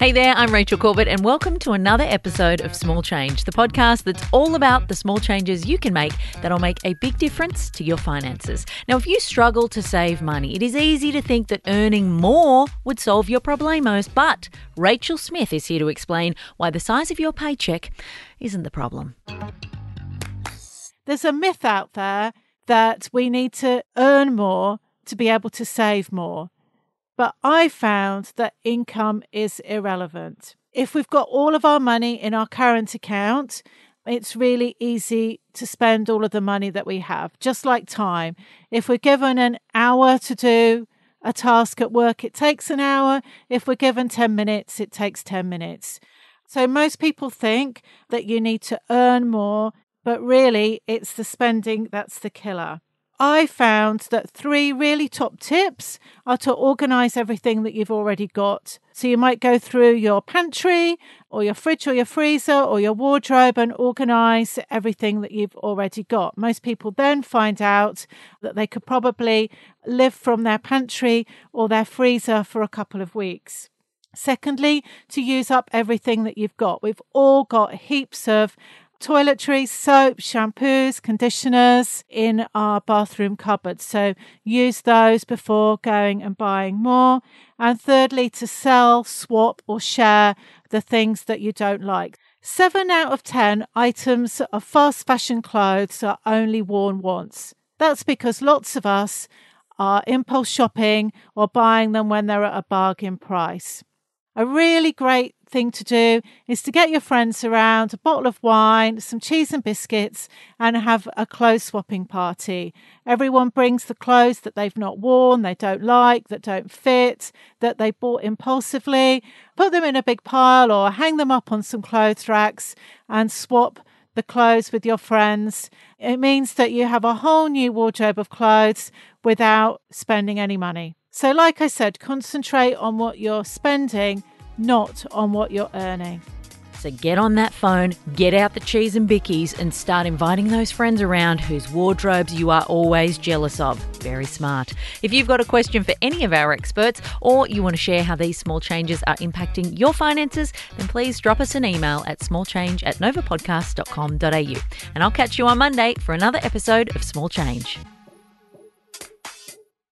Hey there, I'm Rachel Corbett, and welcome to another episode of Small Change, the podcast that's all about the small changes you can make that'll make a big difference to your finances. Now, if you struggle to save money, it is easy to think that earning more would solve your problemos, but Rachel Smith is here to explain why the size of your paycheck isn't the problem. There's a myth out there that we need to earn more to be able to save more. But I found that income is irrelevant. If we've got all of our money in our current account, it's really easy to spend all of the money that we have, just like time. If we're given an hour to do a task at work, it takes an hour. If we're given 10 minutes, it takes 10 minutes. So most people think that you need to earn more, but really it's the spending that's the killer. I found that three really top tips are to organize everything that you've already got. So you might go through your pantry or your fridge or your freezer or your wardrobe and organize everything that you've already got. Most people then find out that they could probably live from their pantry or their freezer for a couple of weeks. Secondly, to use up everything that you've got. We've all got heaps of toiletries, soap, shampoos, conditioners in our bathroom cupboard. So use those before going and buying more. And thirdly, to sell, swap, or share the things that you don't like. Seven out of 10 items of fast fashion clothes are only worn once. That's because lots of us are impulse shopping or buying them when they're at a bargain price. A really great thing to do is to get your friends around, a bottle of wine, some cheese and biscuits, and have a clothes swapping party. Everyone brings the clothes that they've not worn, they don't like, that don't fit, that they bought impulsively, put them in a big pile or hang them up on some clothes racks and swap the clothes with your friends. It means that you have a whole new wardrobe of clothes without spending any money. So, like I said, concentrate on what you're spending, not on what you're earning. So get on that phone, get out the cheese and bickies, and start inviting those friends around whose wardrobes you are always jealous of. Very smart. If you've got a question for any of our experts, or you want to share how these small changes are impacting your finances, then please drop us an email at smallchange at novapodcast.com.au. And I'll catch you on Monday for another episode of Small Change.